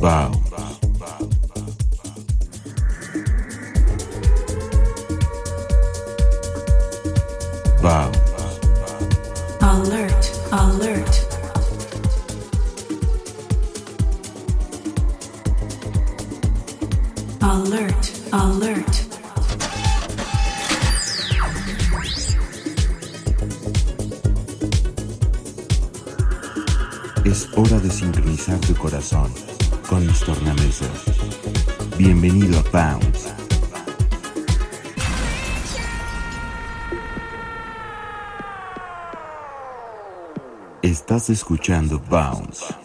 Bow. Bow. Alert, alert. Alert, alert. Es hora de sincronizar tu corazón con mis tornamesas. Bienvenido a Bounce. Estás escuchando Bounce.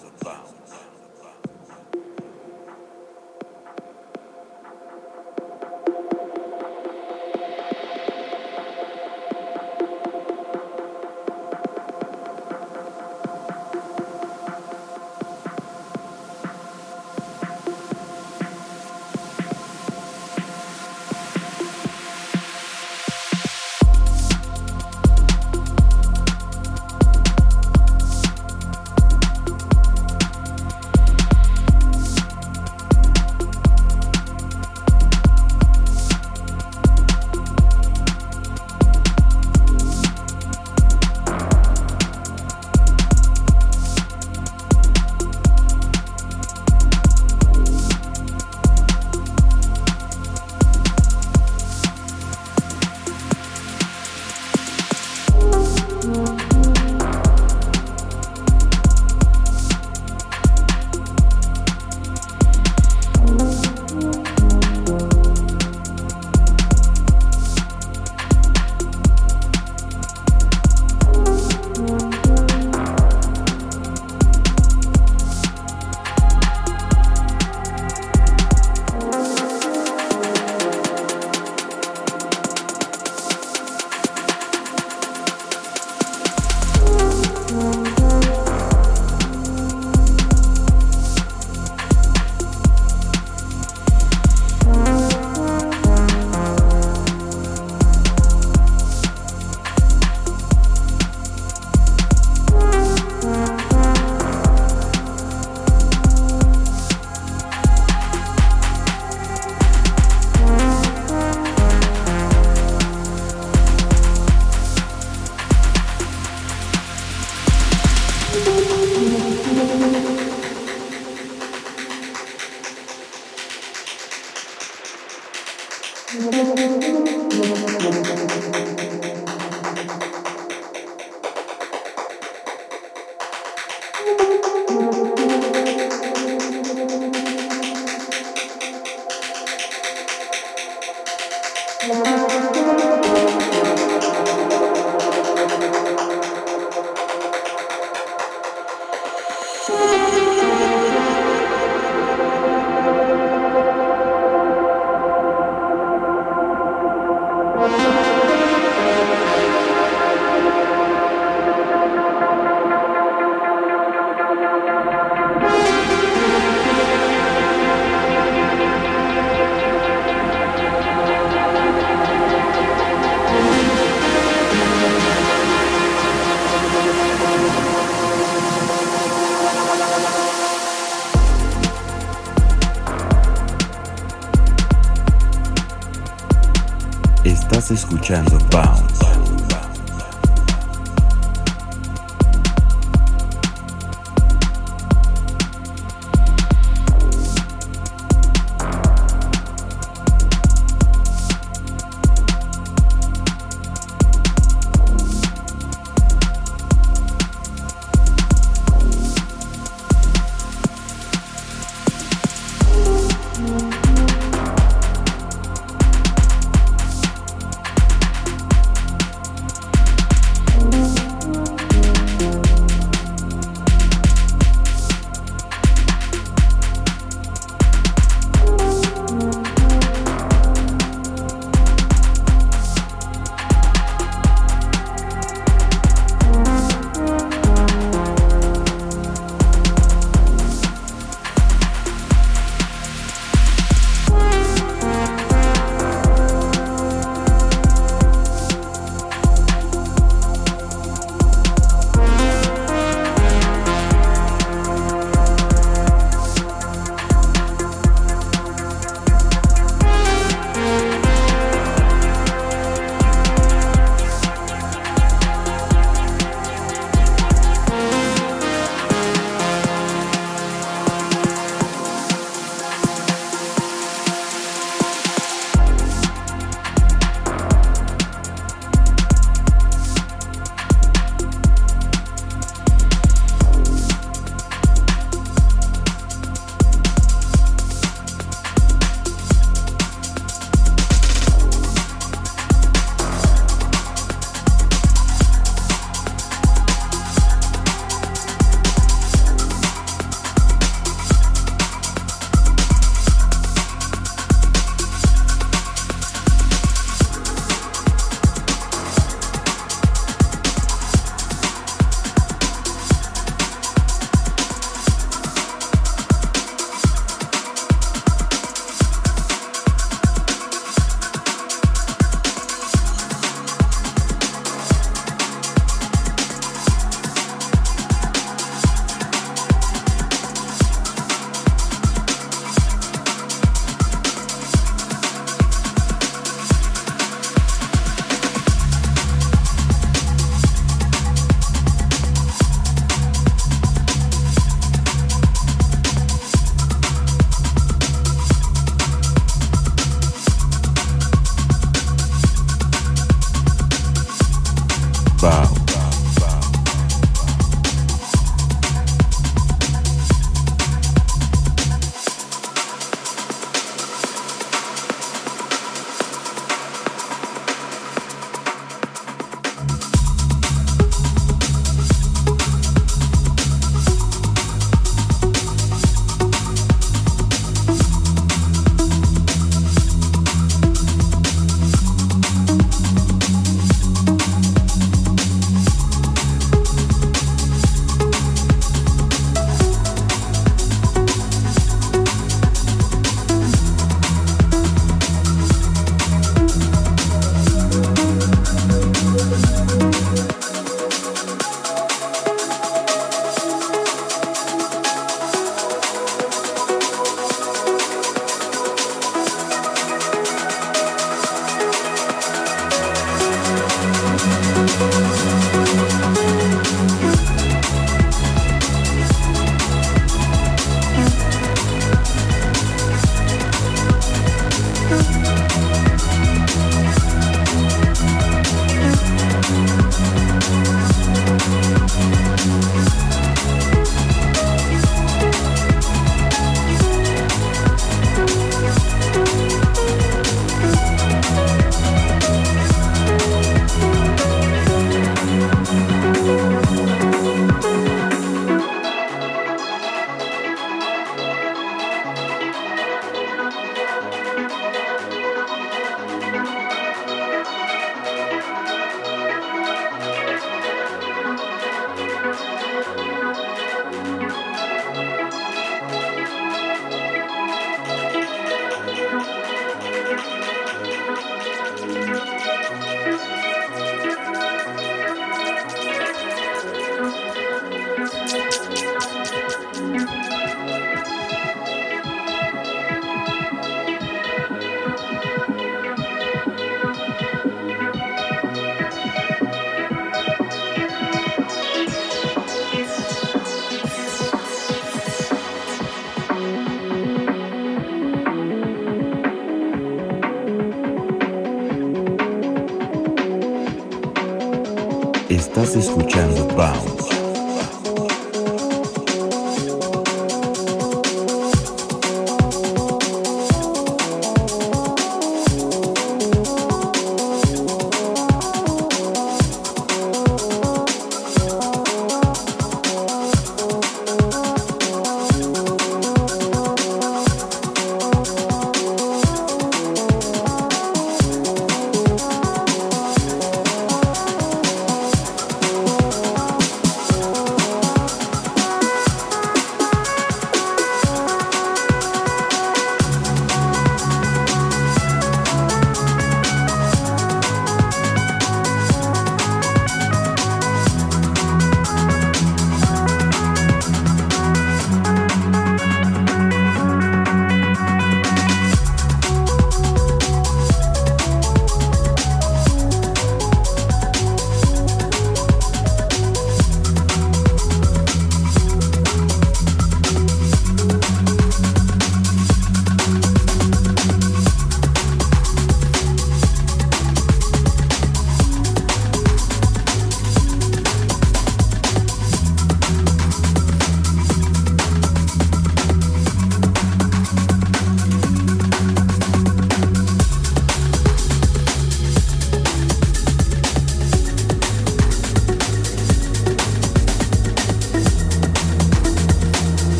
truth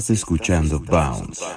Estás escuchando Bounce.